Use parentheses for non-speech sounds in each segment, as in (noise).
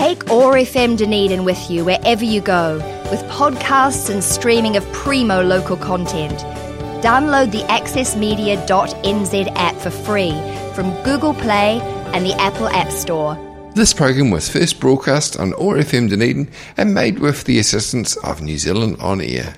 Take OAR FM Dunedin with you wherever you go, with podcasts and streaming of primo local content. Download the accessmedia.nz app for free from Google Play and the Apple App Store. This program was first broadcast on OAR FM Dunedin and made with the assistance of New Zealand On Air.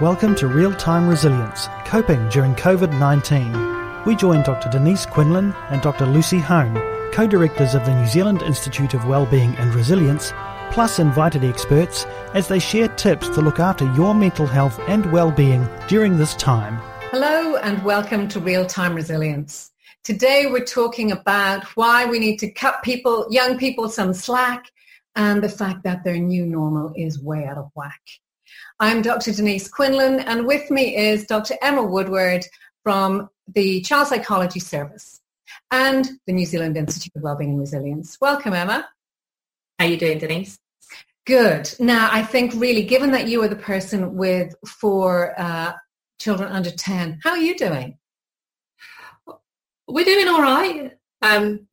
Welcome to Real Time Resilience Coping During COVID 19. We join Dr. Denise Quinlan and Dr. Lucy Hone, co directors of the New Zealand Institute of Wellbeing and Resilience, plus invited experts as they share tips to look after your mental health and well-being during this time. Hello and welcome to Real Time Resilience. Today we're talking about why we need to cut people, young people some slack and the fact that their new normal is way out of whack. I'm Dr. Denise Quinlan and with me is Dr. Emma Woodward from the Child Psychology Service and the New Zealand Institute of Wellbeing and Resilience. Welcome, Emma. How are you doing, Denise? Good. Now, I think really, given that you are the person with four uh, children under 10, how are you doing? We're doing all right. Um,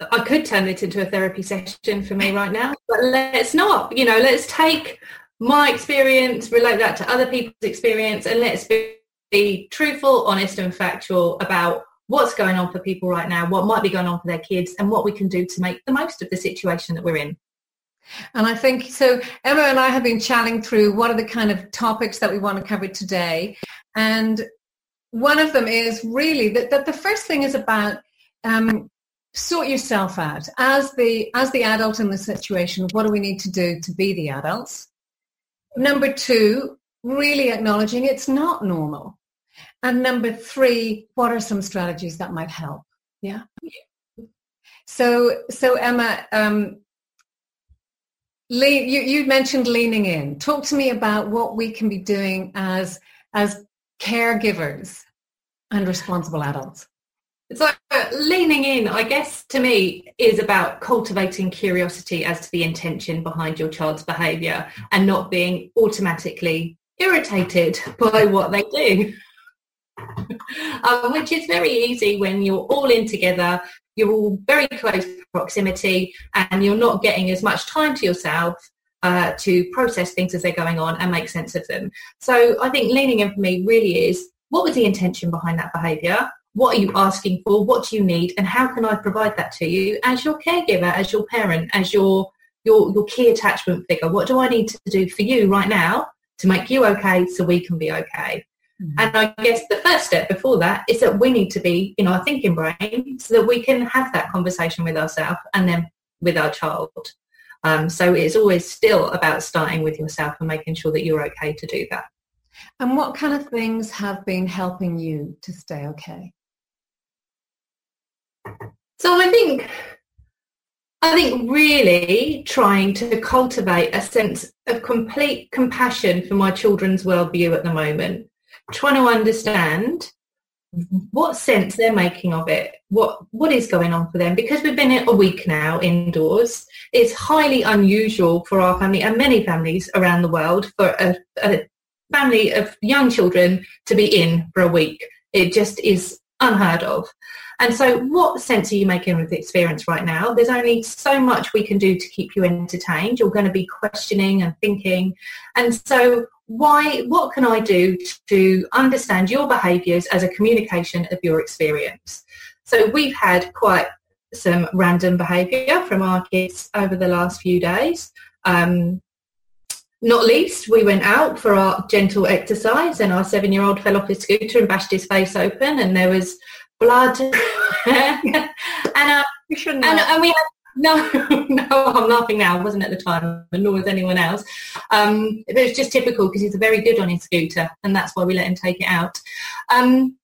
I could turn it into a therapy session for me right now, but let's not. You know, let's take my experience, relate that to other people's experience, and let's be, be truthful, honest, and factual about what's going on for people right now, what might be going on for their kids, and what we can do to make the most of the situation that we're in. And I think so. Emma and I have been chatting through what are the kind of topics that we want to cover today, and one of them is really that, that the first thing is about um, sort yourself out as the as the adult in the situation. What do we need to do to be the adults? Number two, really acknowledging it's not normal. And number three, what are some strategies that might help? Yeah. So, so Emma, um, you, you mentioned leaning in. Talk to me about what we can be doing as as caregivers and responsible adults. So leaning in, I guess, to me, is about cultivating curiosity as to the intention behind your child's behaviour and not being automatically irritated by what they do. um, which is very easy when you're all in together, you're all very close proximity, and you're not getting as much time to yourself uh, to process things as they're going on and make sense of them. So I think leaning in for me really is what was the intention behind that behaviour? what are you asking for? What do you need? And how can I provide that to you as your caregiver, as your parent, as your your your key attachment figure? What do I need to do for you right now to make you okay so we can be okay? Mm-hmm. And I guess the first step before that is that we need to be in our thinking brain so that we can have that conversation with ourselves and then with our child. Um, so it's always still about starting with yourself and making sure that you're okay to do that. And what kind of things have been helping you to stay okay? So I think I think really trying to cultivate a sense of complete compassion for my children's worldview at the moment, trying to understand what sense they're making of it, what what is going on for them. Because we've been a week now indoors, it's highly unusual for our family and many families around the world for a, a family of young children to be in for a week. It just is unheard of. And so what sense are you making with the experience right now? There's only so much we can do to keep you entertained. You're going to be questioning and thinking. And so why, what can I do to understand your behaviours as a communication of your experience? So we've had quite some random behaviour from our kids over the last few days. Um, not least, we went out for our gentle exercise and our seven-year-old fell off his scooter and bashed his face open and there was blood. (laughs) and, uh, and, and, we had, no, (laughs) no, I'm laughing now. I wasn't at the time, and nor was anyone else. Um, it was just typical because he's very good on his scooter, and that's why we let him take it out. Um,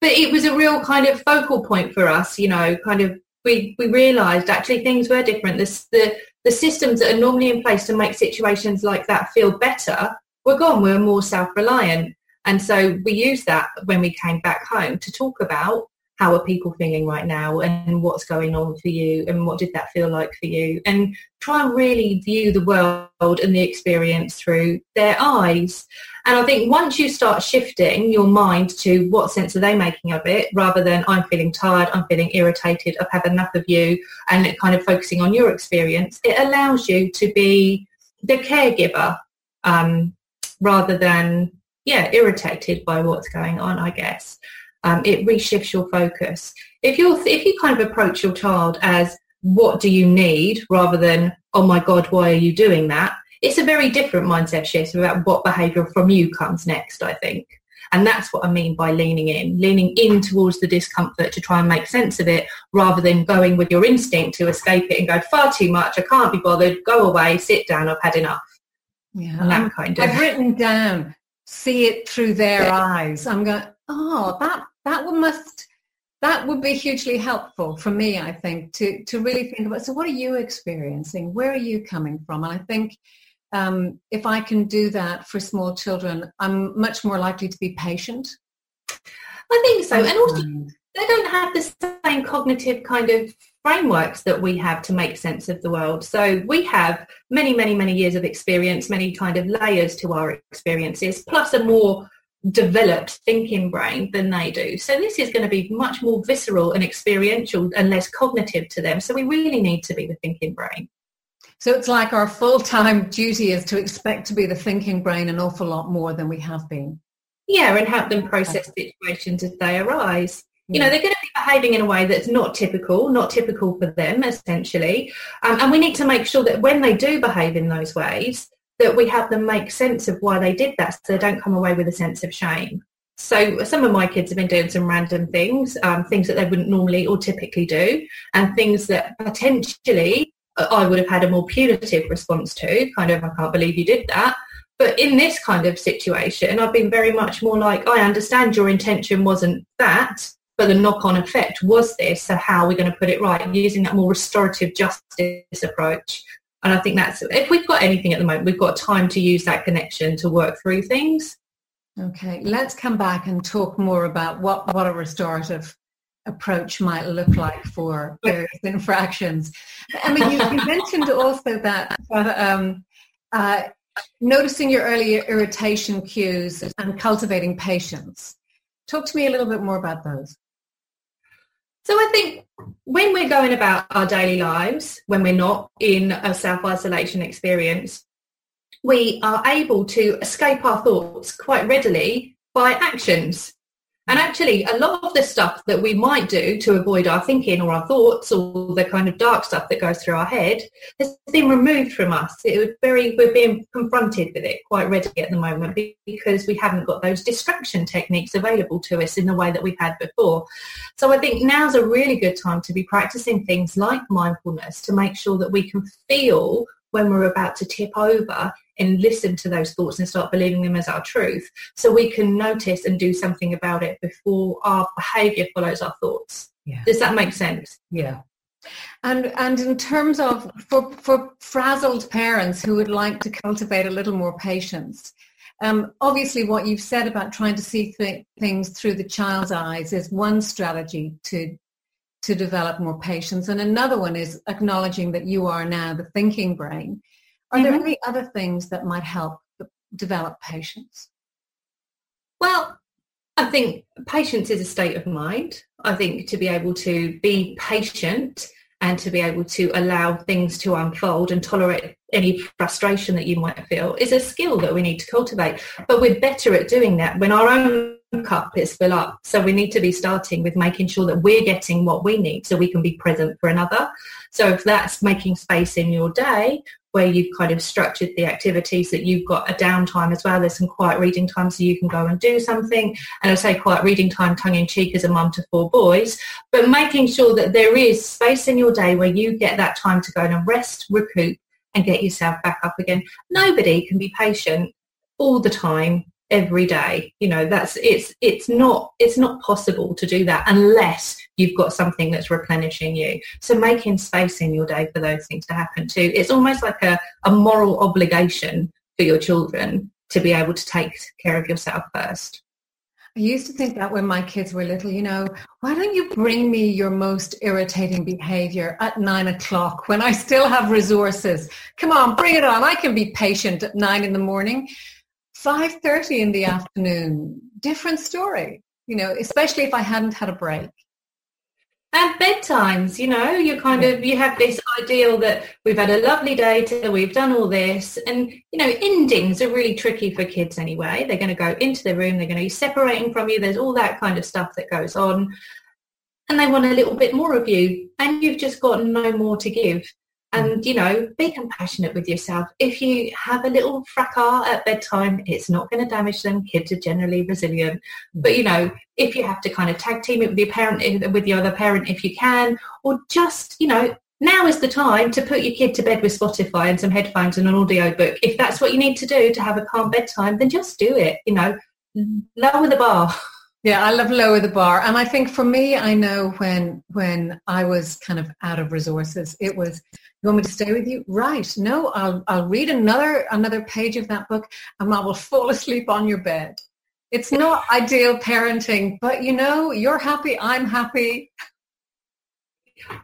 but it was a real kind of focal point for us, you know, kind of we, we realised actually things were different. The, the, the systems that are normally in place to make situations like that feel better were gone. We were more self-reliant. And so we used that when we came back home to talk about how are people feeling right now and what's going on for you and what did that feel like for you and try and really view the world and the experience through their eyes and i think once you start shifting your mind to what sense are they making of it rather than i'm feeling tired i'm feeling irritated i've had enough of you and kind of focusing on your experience it allows you to be the caregiver um, rather than yeah irritated by what's going on i guess. Um, it reshifts your focus. If you if you kind of approach your child as what do you need? rather than oh my god why are you doing that, it's a very different mindset shift about what behaviour from you comes next. I think. And that's what I mean by leaning in, leaning in towards the discomfort to try and make sense of it rather than going with your instinct to escape it and go far too much. I can't be bothered. Go away, sit down. I've had enough. Yeah. And that kind of. I've written down, see it through their yeah. eyes. I'm going, oh, that that would must that would be hugely helpful for me, I think, to to really think about. So, what are you experiencing? Where are you coming from? And I think um, if I can do that for small children, I'm much more likely to be patient. I think so, and also they don't have the same cognitive kind of frameworks that we have to make sense of the world. So we have many, many, many years of experience, many kind of layers to our experiences, plus a more developed thinking brain than they do. So this is going to be much more visceral and experiential and less cognitive to them. So we really need to be the thinking brain. So it's like our full-time duty is to expect to be the thinking brain an awful lot more than we have been. Yeah, and help them process situations as they arise. You know, they're going to be behaving in a way that's not typical, not typical for them, essentially. Um, and we need to make sure that when they do behave in those ways, that we help them make sense of why they did that so they don't come away with a sense of shame. So some of my kids have been doing some random things, um, things that they wouldn't normally or typically do, and things that potentially I would have had a more punitive response to, kind of, I can't believe you did that. But in this kind of situation, I've been very much more like, I understand your intention wasn't that, but the knock-on effect was this, so how are we going to put it right? Using that more restorative justice approach and I think that's, if we've got anything at the moment, we've got time to use that connection to work through things. Okay, let's come back and talk more about what, what a restorative approach might look like for various (laughs) infractions. I mean, you, you mentioned also that um, uh, noticing your early irritation cues and cultivating patience. Talk to me a little bit more about those. So I think when we're going about our daily lives, when we're not in a self-isolation experience, we are able to escape our thoughts quite readily by actions. And actually, a lot of the stuff that we might do to avoid our thinking or our thoughts or the kind of dark stuff that goes through our head has been removed from us. It was very, we're being confronted with it quite readily at the moment because we haven't got those distraction techniques available to us in the way that we've had before. So I think now's a really good time to be practicing things like mindfulness to make sure that we can feel when we're about to tip over and listen to those thoughts and start believing them as our truth so we can notice and do something about it before our behavior follows our thoughts. Yeah. Does that make sense? Yeah. And and in terms of for for frazzled parents who would like to cultivate a little more patience, um, obviously what you've said about trying to see th- things through the child's eyes is one strategy to to develop more patience, and another one is acknowledging that you are now the thinking brain are mm-hmm. there any other things that might help develop patience? Well, I think patience is a state of mind. I think to be able to be patient and to be able to allow things to unfold and tolerate any frustration that you might feel is a skill that we need to cultivate. But we're better at doing that when our own cup is full up. So we need to be starting with making sure that we're getting what we need so we can be present for another. So if that's making space in your day where you've kind of structured the activities that you've got a downtime as well. There's some quiet reading time so you can go and do something. And I say quiet reading time tongue in cheek as a mum to four boys, but making sure that there is space in your day where you get that time to go and rest, recoup and get yourself back up again. Nobody can be patient all the time every day you know that's it's it's not it's not possible to do that unless you've got something that's replenishing you so making space in your day for those things to happen too it's almost like a, a moral obligation for your children to be able to take care of yourself first I used to think that when my kids were little, you know, why don't you bring me your most irritating behavior at nine o'clock when I still have resources? Come on, bring it on. I can be patient at nine in the morning. 5.30 in the afternoon, different story, you know, especially if I hadn't had a break. And bedtimes you know you kind of you have this ideal that we've had a lovely day today we've done all this and you know endings are really tricky for kids anyway. They're going to go into the room they're going to be separating from you there's all that kind of stuff that goes on and they want a little bit more of you and you've just got no more to give and you know be compassionate with yourself. If you have a little fracas at bedtime it's not going to damage them. Kids are generally resilient. But you know if you have to kind of tag team it with your parent eh, with your other parent if you can or just you know now is the time to put your kid to bed with spotify and some headphones and an audio book. If that's what you need to do to have a calm bedtime then just do it you know. Lower the bar (laughs) Yeah, I love lower the bar. And I think for me, I know when when I was kind of out of resources, it was, you want me to stay with you? Right. No, I'll I'll read another another page of that book and I will fall asleep on your bed. It's not ideal parenting, but you know, you're happy, I'm happy.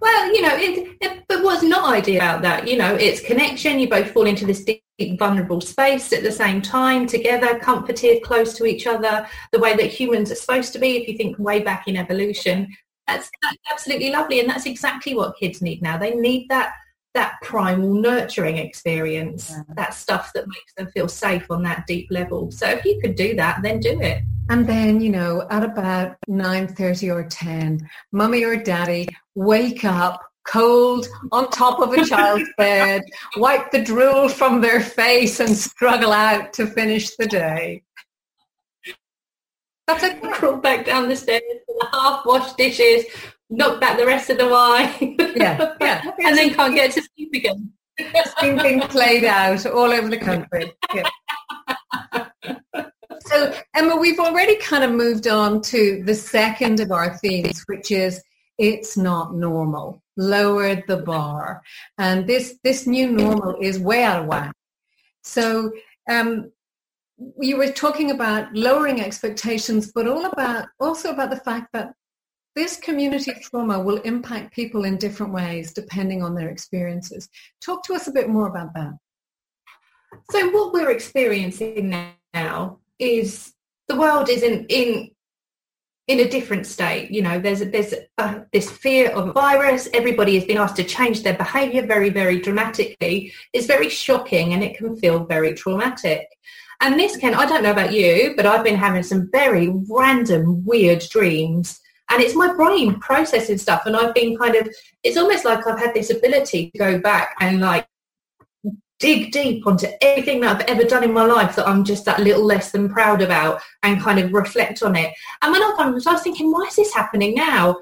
Well, you know, it, it, but what's not ideal about that? You know, it's connection. You both fall into this deep, vulnerable space at the same time, together, comforted, close to each other, the way that humans are supposed to be. If you think way back in evolution, that's, that's absolutely lovely, and that's exactly what kids need now. They need that that primal nurturing experience, yeah. that stuff that makes them feel safe on that deep level. So if you could do that, then do it. And then, you know, at about 9.30 or 10, mummy or daddy wake up cold on top of a child's (laughs) bed, wipe the drool from their face and struggle out to finish the day. That's a crawl back down the stairs the half-washed dishes, knock back the rest of the wine. Yeah, yeah. (laughs) and then can't get to sleep again. It's been being played out all over the country. Yeah. So, Emma, we've already kind of moved on to the second of our themes, which is it's not normal. Lower the bar. And this, this new normal is way out of whack. So um, you were talking about lowering expectations, but all about also about the fact that this community trauma will impact people in different ways depending on their experiences. Talk to us a bit more about that. So what we're experiencing now is the world is in in a different state. You know, there's there's this fear of a virus. Everybody has been asked to change their behaviour very, very dramatically. It's very shocking and it can feel very traumatic. And this can, I don't know about you, but I've been having some very random, weird dreams and it's my brain processing stuff and I've been kind of it's almost like I've had this ability to go back and like dig deep onto everything that I've ever done in my life that I'm just that little less than proud about and kind of reflect on it. And when I, I was thinking, why is this happening now?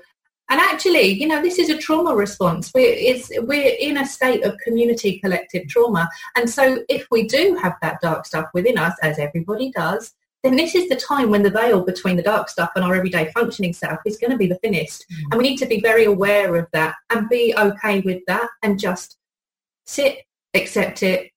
And actually, you know, this is a trauma response. We're, we're in a state of community collective trauma. And so if we do have that dark stuff within us, as everybody does, then this is the time when the veil between the dark stuff and our everyday functioning self is going to be the thinnest. Mm. And we need to be very aware of that and be okay with that and just sit, accept it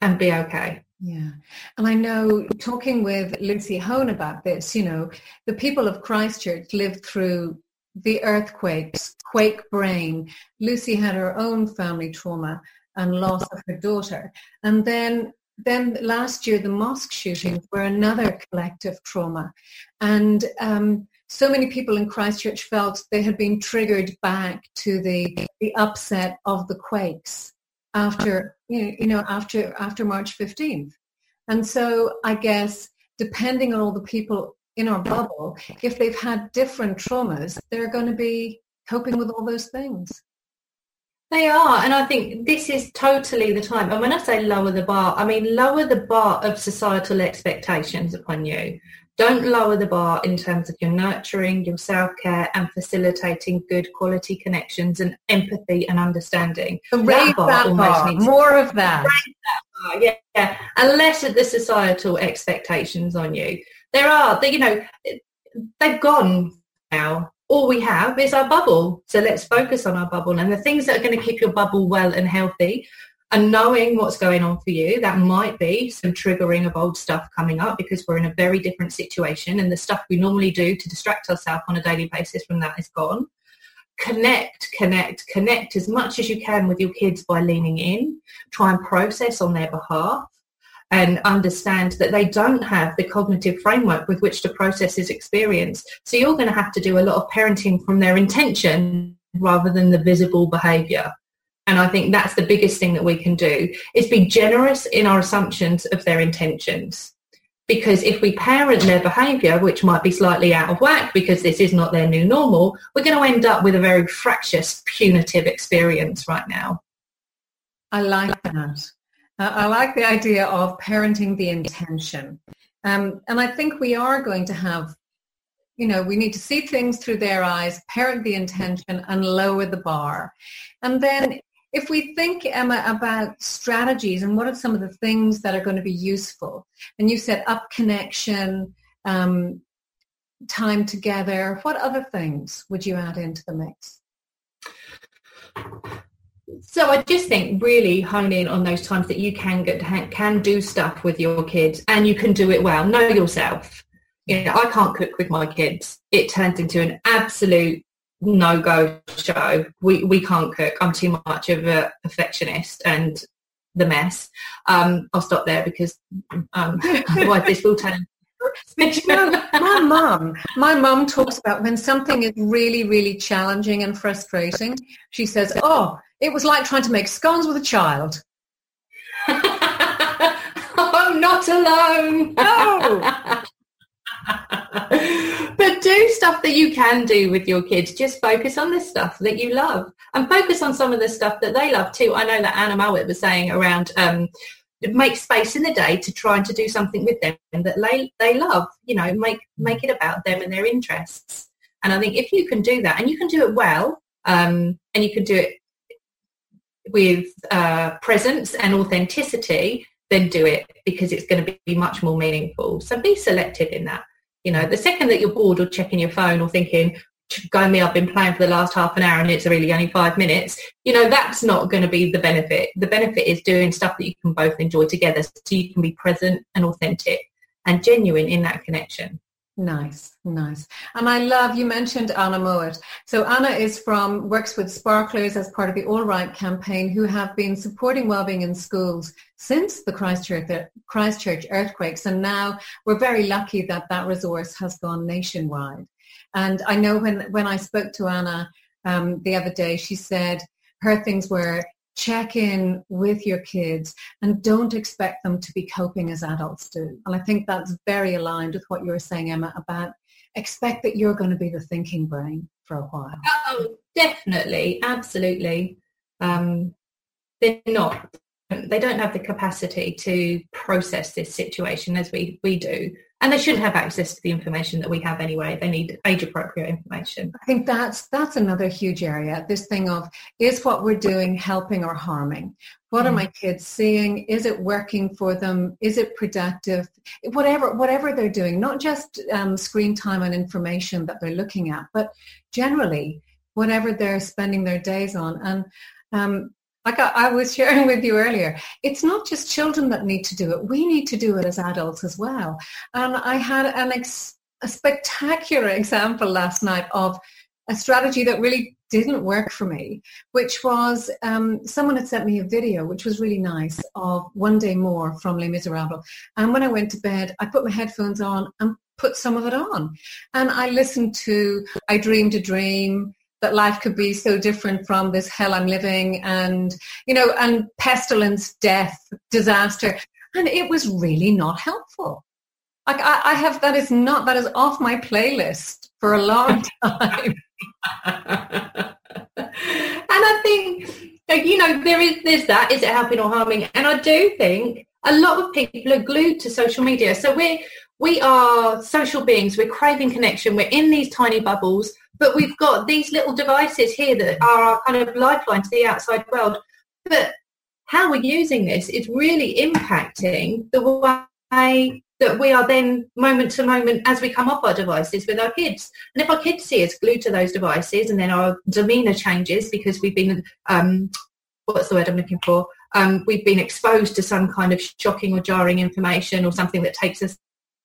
and be okay. Yeah. And I know talking with Lucy Hone about this, you know, the people of Christchurch lived through the earthquakes, quake brain. Lucy had her own family trauma and loss of her daughter. And then then last year the mosque shootings were another collective trauma and um, so many people in christchurch felt they had been triggered back to the, the upset of the quakes after you know after after march 15th and so i guess depending on all the people in our bubble if they've had different traumas they're going to be coping with all those things they are, and I think this is totally the time. And when I say lower the bar, I mean lower the bar of societal expectations upon you. Don't lower the bar in terms of your nurturing, your self-care and facilitating good quality connections and empathy and understanding. Raise that bar, that bar. more of that. that bar, yeah, yeah. And less of the societal expectations on you. There are, you know, they've gone now all we have is our bubble. So let's focus on our bubble and the things that are going to keep your bubble well and healthy and knowing what's going on for you, that might be some triggering of old stuff coming up because we're in a very different situation and the stuff we normally do to distract ourselves on a daily basis from that is gone. Connect, connect, connect as much as you can with your kids by leaning in. Try and process on their behalf and understand that they don't have the cognitive framework with which to process this experience. So you're going to have to do a lot of parenting from their intention rather than the visible behavior. And I think that's the biggest thing that we can do is be generous in our assumptions of their intentions. Because if we parent their behaviour, which might be slightly out of whack because this is not their new normal, we're going to end up with a very fractious, punitive experience right now. I like that. I like the idea of parenting the intention. Um, and I think we are going to have, you know, we need to see things through their eyes, parent the intention and lower the bar. And then if we think, Emma, about strategies and what are some of the things that are going to be useful, and you said up connection, um, time together, what other things would you add into the mix? So I just think really hone in on those times that you can get can do stuff with your kids and you can do it well. Know yourself. You know, I can't cook with my kids. It turns into an absolute no-go show. We we can't cook. I'm too much of a perfectionist and the mess. Um, I'll stop there because um, (laughs) otherwise this will turn (laughs) my mum, my mum talks about when something is really, really challenging and frustrating. She says, "Oh, it was like trying to make scones with a child." (laughs) oh, not alone. No. Do stuff that you can do with your kids. Just focus on the stuff that you love and focus on some of the stuff that they love too. I know that Anna Mowat was saying around um, make space in the day to try and to do something with them that they, they love, you know, make, make it about them and their interests. And I think if you can do that and you can do it well um, and you can do it with uh, presence and authenticity, then do it because it's going to be much more meaningful. So be selective in that. You know, the second that you're bored or checking your phone or thinking, go me, I've been playing for the last half an hour and it's really only five minutes, you know, that's not going to be the benefit. The benefit is doing stuff that you can both enjoy together so you can be present and authentic and genuine in that connection. Nice, nice. And I love, you mentioned Anna Mowat. So Anna is from, works with Sparklers as part of the All Right campaign who have been supporting wellbeing in schools since the Christchurch, the Christchurch earthquakes. And now we're very lucky that that resource has gone nationwide. And I know when, when I spoke to Anna um, the other day, she said her things were check in with your kids and don't expect them to be coping as adults do. And I think that's very aligned with what you were saying, Emma, about expect that you're going to be the thinking brain for a while. Oh, definitely. Absolutely. Um, they're not. They don't have the capacity to process this situation as we, we do and they should have access to the information that we have anyway. They need age appropriate information. I think that's that's another huge area. This thing of is what we're doing helping or harming? What mm. are my kids seeing? Is it working for them? Is it productive? Whatever whatever they're doing, not just um, screen time and information that they're looking at, but generally whatever they're spending their days on. And um, like I, I, was sharing with you earlier, it's not just children that need to do it. We need to do it as adults as well. And I had an ex, a spectacular example last night of a strategy that really didn't work for me, which was um, someone had sent me a video, which was really nice, of One Day More from Les Miserables. And when I went to bed, I put my headphones on and put some of it on. And I listened to I Dreamed a Dream, that life could be so different from this hell I'm living and, you know, and pestilence, death, disaster. And it was really not helpful. Like I, I have, that is not, that is off my playlist for a long (laughs) time. and I think, you know, there is, there's that, is it helping or harming? And I do think a lot of people are glued to social media. So we're, we are social beings. We're craving connection. We're in these tiny bubbles but we've got these little devices here that are our kind of lifeline to the outside world. But how we're using this is really impacting the way that we are then moment to moment as we come off our devices with our kids. And if our kids see us glued to those devices and then our demeanour changes because we've been, um, what's the word I'm looking for, um, we've been exposed to some kind of shocking or jarring information or something that takes us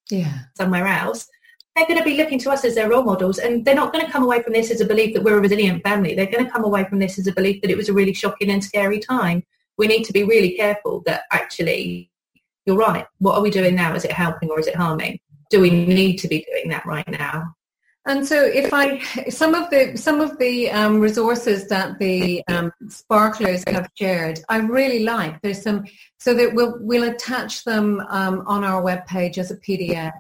Yeah. somewhere else, they're going to be looking to us as their role models and they're not going to come away from this as a belief that we're a resilient family. They're going to come away from this as a belief that it was a really shocking and scary time. We need to be really careful that actually, you're right, what are we doing now? Is it helping or is it harming? Do we need to be doing that right now? And so, if I some of the some of the um, resources that the um, sparklers have shared, I really like. There's some so that we'll we'll attach them um, on our webpage as a PDF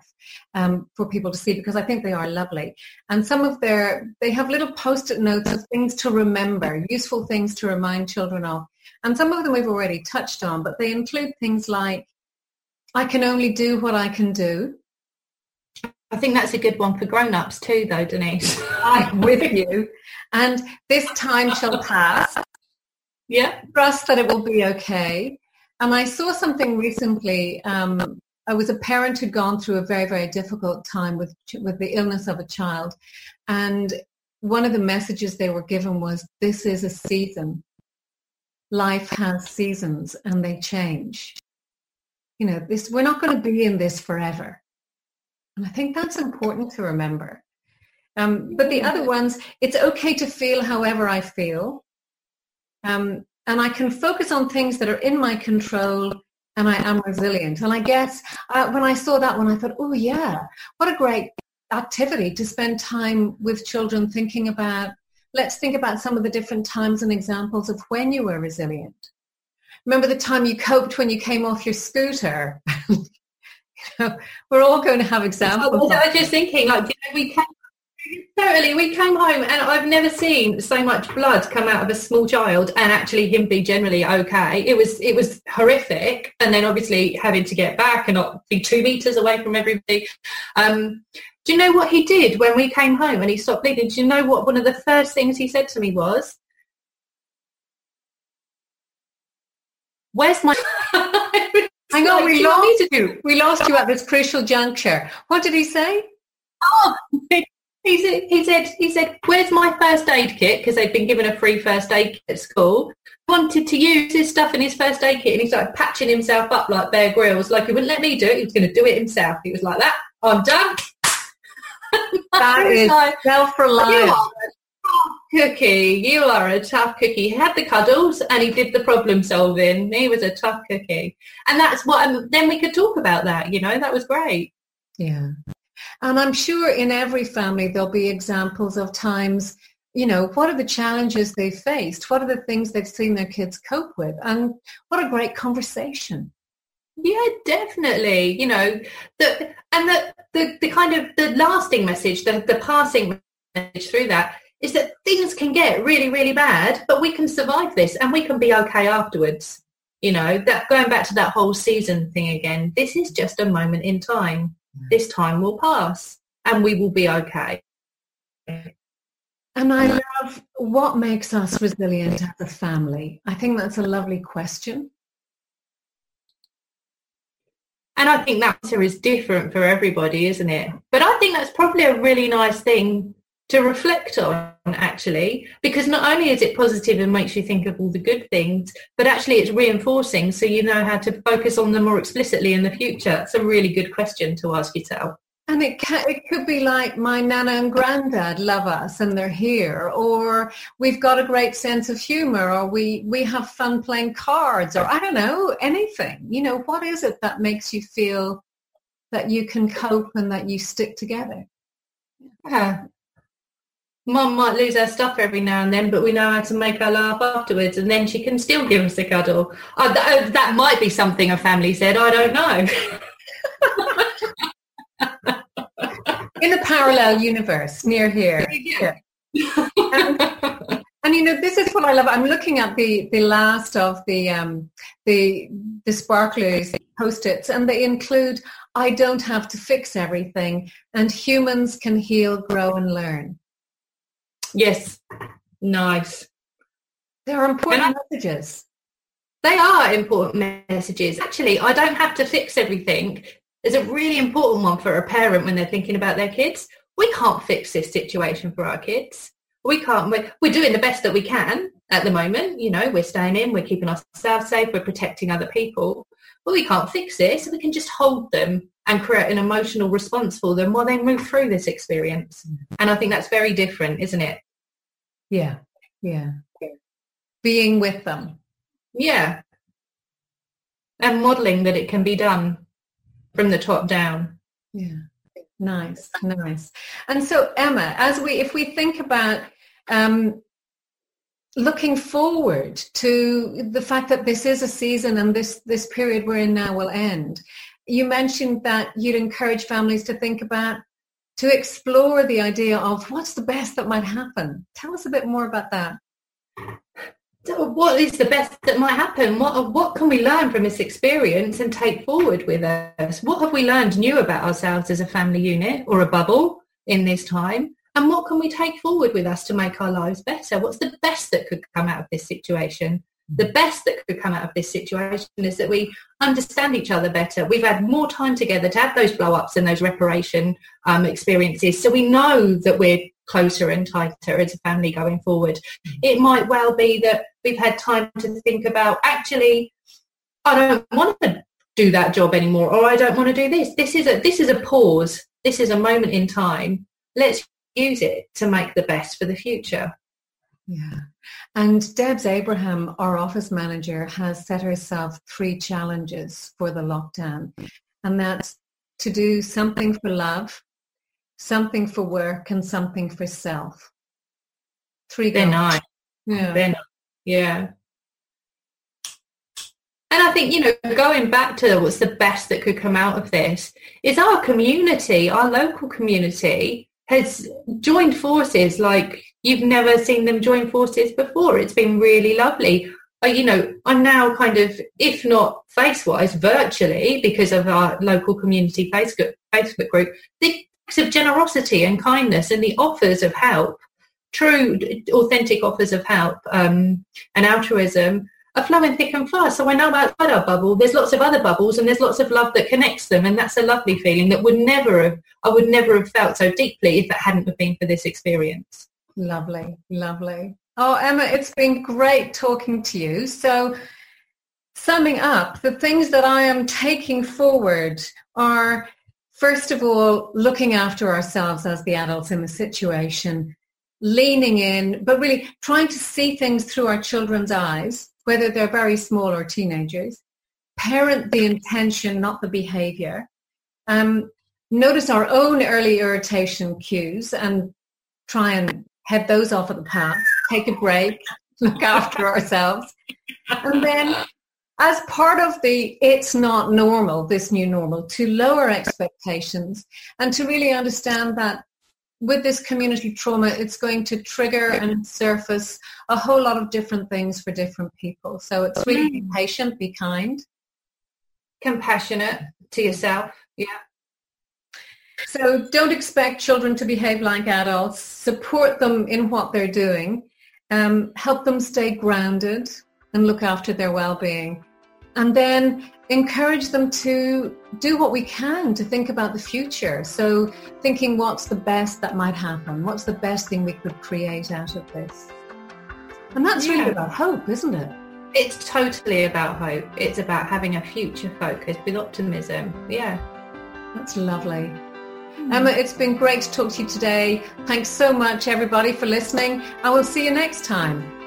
um, for people to see because I think they are lovely. And some of their they have little post-it notes of things to remember, useful things to remind children of. And some of them we've already touched on, but they include things like, "I can only do what I can do." I think that's a good one for grown-ups too, though, Denise. (laughs) I'm with you. And this time shall pass. yeah. Trust that it will be okay. And I saw something recently. Um, I was a parent who'd gone through a very, very difficult time with with the illness of a child, and one of the messages they were given was, "This is a season. Life has seasons, and they change. You know, this we're not going to be in this forever." And I think that's important to remember. Um, but the other ones, it's okay to feel however I feel. Um, and I can focus on things that are in my control and I am resilient. And I guess uh, when I saw that one, I thought, oh yeah, what a great activity to spend time with children thinking about, let's think about some of the different times and examples of when you were resilient. Remember the time you coped when you came off your scooter? (laughs) you know, we're all going to have examples. I was just thinking, like, know, we came, totally, we came home and I've never seen so much blood come out of a small child and actually him be generally okay. It was, it was horrific. And then obviously having to get back and not be two meters away from everybody. Um, do you know what he did when we came home and he stopped bleeding? Do you know what one of the first things he said to me was? Where's my (laughs) Hang on, we do you want me lost you. We lost you at this crucial juncture. What did he say? Oh, (laughs) he said, he said, he said, where's my first aid kit? Because they'd been given a free first aid kit at school. Wanted to use his stuff in his first aid kit and he started patching himself up like Bear Grylls. Like he wouldn't let me do it. He was going to do it himself. He was like that. I'm done. (laughs) That I was like, self-reliant. are a tough cookie. You are a tough cookie. He had the cuddles and he did the problem solving. He was a tough cookie. And that's what, and then we could talk about that, you know, that was great. Yeah. And I'm sure in every family there'll be examples of times, you know, what are the challenges they've faced? What are the things they've seen their kids cope with? And what a great conversation. Yeah, definitely. You know, the and the, the, the kind of the lasting message, the, the passing message through that is that things can get really, really bad, but we can survive this and we can be okay afterwards. You know, that going back to that whole season thing again, this is just a moment in time. This time will pass and we will be okay. And I love what makes us resilient as a family. I think that's a lovely question. And I think that answer is different for everybody, isn't it? But I think that's probably a really nice thing to reflect on, actually, because not only is it positive and makes you think of all the good things, but actually it's reinforcing so you know how to focus on them more explicitly in the future. It's a really good question to ask yourself. And it, can, it could be like my nana and granddad love us and they're here, or we've got a great sense of humor, or we, we have fun playing cards, or I don't know, anything. You know, what is it that makes you feel that you can cope and that you stick together? Yeah. Mum might lose her stuff every now and then, but we know how to make her laugh afterwards, and then she can still give us a cuddle. Uh, th- that might be something a family said. I don't know. (laughs) In a parallel universe near here. Yeah. And, and you know, this is what I love. I'm looking at the, the last of the, um, the, the sparklers post-its and they include, I don't have to fix everything and humans can heal, grow and learn. Yes, nice. They're important And messages. They are important messages. Actually, I don't have to fix everything. There's a really important one for a parent when they're thinking about their kids. We can't fix this situation for our kids. we can't, we're, we're doing the best that we can at the moment. You know, we're staying in, we're keeping ourselves safe, we're protecting other people. But we can't fix this. We can just hold them and create an emotional response for them while they move through this experience. And I think that's very different, isn't it? Yeah. Yeah. Being with them. Yeah. And modeling that it can be done from the top down. Yeah. Nice, nice. And so Emma, as we if we think about um, looking forward to the fact that this is a season and this this period we're in now will end, you mentioned that you'd encourage families to think about to explore the idea of what's the best that might happen. Tell us a bit more about that. What is the best that might happen? What what can we learn from this experience and take forward with us? What have we learned new about ourselves as a family unit or a bubble in this time? And what can we take forward with us to make our lives better? What's the best that could come out of this situation? The best that could come out of this situation is that we understand each other better. We've had more time together to have those blow ups and those reparation um, experiences. So we know that we're closer and tighter as a family going forward. It might well be that we've had time to think about actually, I don't want to do that job anymore or I don't want to do this. This is a this is a pause. This is a moment in time. Let's use it to make the best for the future. Yeah. And Debs Abraham, our office manager, has set herself three challenges for the lockdown. And that's to do something for love, something for work, and something for self. Three They're nice. Yeah. They're nice. Yeah. And I think, you know, going back to what's the best that could come out of this is our community, our local community has joined forces like you've never seen them join forces before. It's been really lovely. Uh, you know, I'm now kind of, if not face-wise, virtually, because of our local community Facebook, Facebook group, the acts of generosity and kindness and the offers of help, true, authentic offers of help um, and altruism are flowing thick and fast. So I know outside our bubble, there's lots of other bubbles and there's lots of love that connects them. And that's a lovely feeling that would never have, I would never have felt so deeply if it hadn't been for this experience. Lovely, lovely. Oh, Emma, it's been great talking to you. So summing up, the things that I am taking forward are, first of all, looking after ourselves as the adults in the situation, leaning in, but really trying to see things through our children's eyes whether they're very small or teenagers. Parent the intention, not the behavior. Um, notice our own early irritation cues and try and head those off at the pass. Take a break, (laughs) look after ourselves. And then as part of the it's not normal, this new normal, to lower expectations and to really understand that with this community trauma, it's going to trigger and surface a whole lot of different things for different people. So it's really be patient, be kind. Compassionate to yourself. Yeah. So don't expect children to behave like adults. Support them in what they're doing. Um, help them stay grounded and look after their well-being. And then encourage them to do what we can to think about the future. So thinking what's the best that might happen? What's the best thing we could create out of this? And that's yeah. really about hope, isn't it? It's totally about hope. It's about having a future focus with optimism. Yeah. That's lovely. Mm. Emma, it's been great to talk to you today. Thanks so much, everybody, for listening. I will see you next time.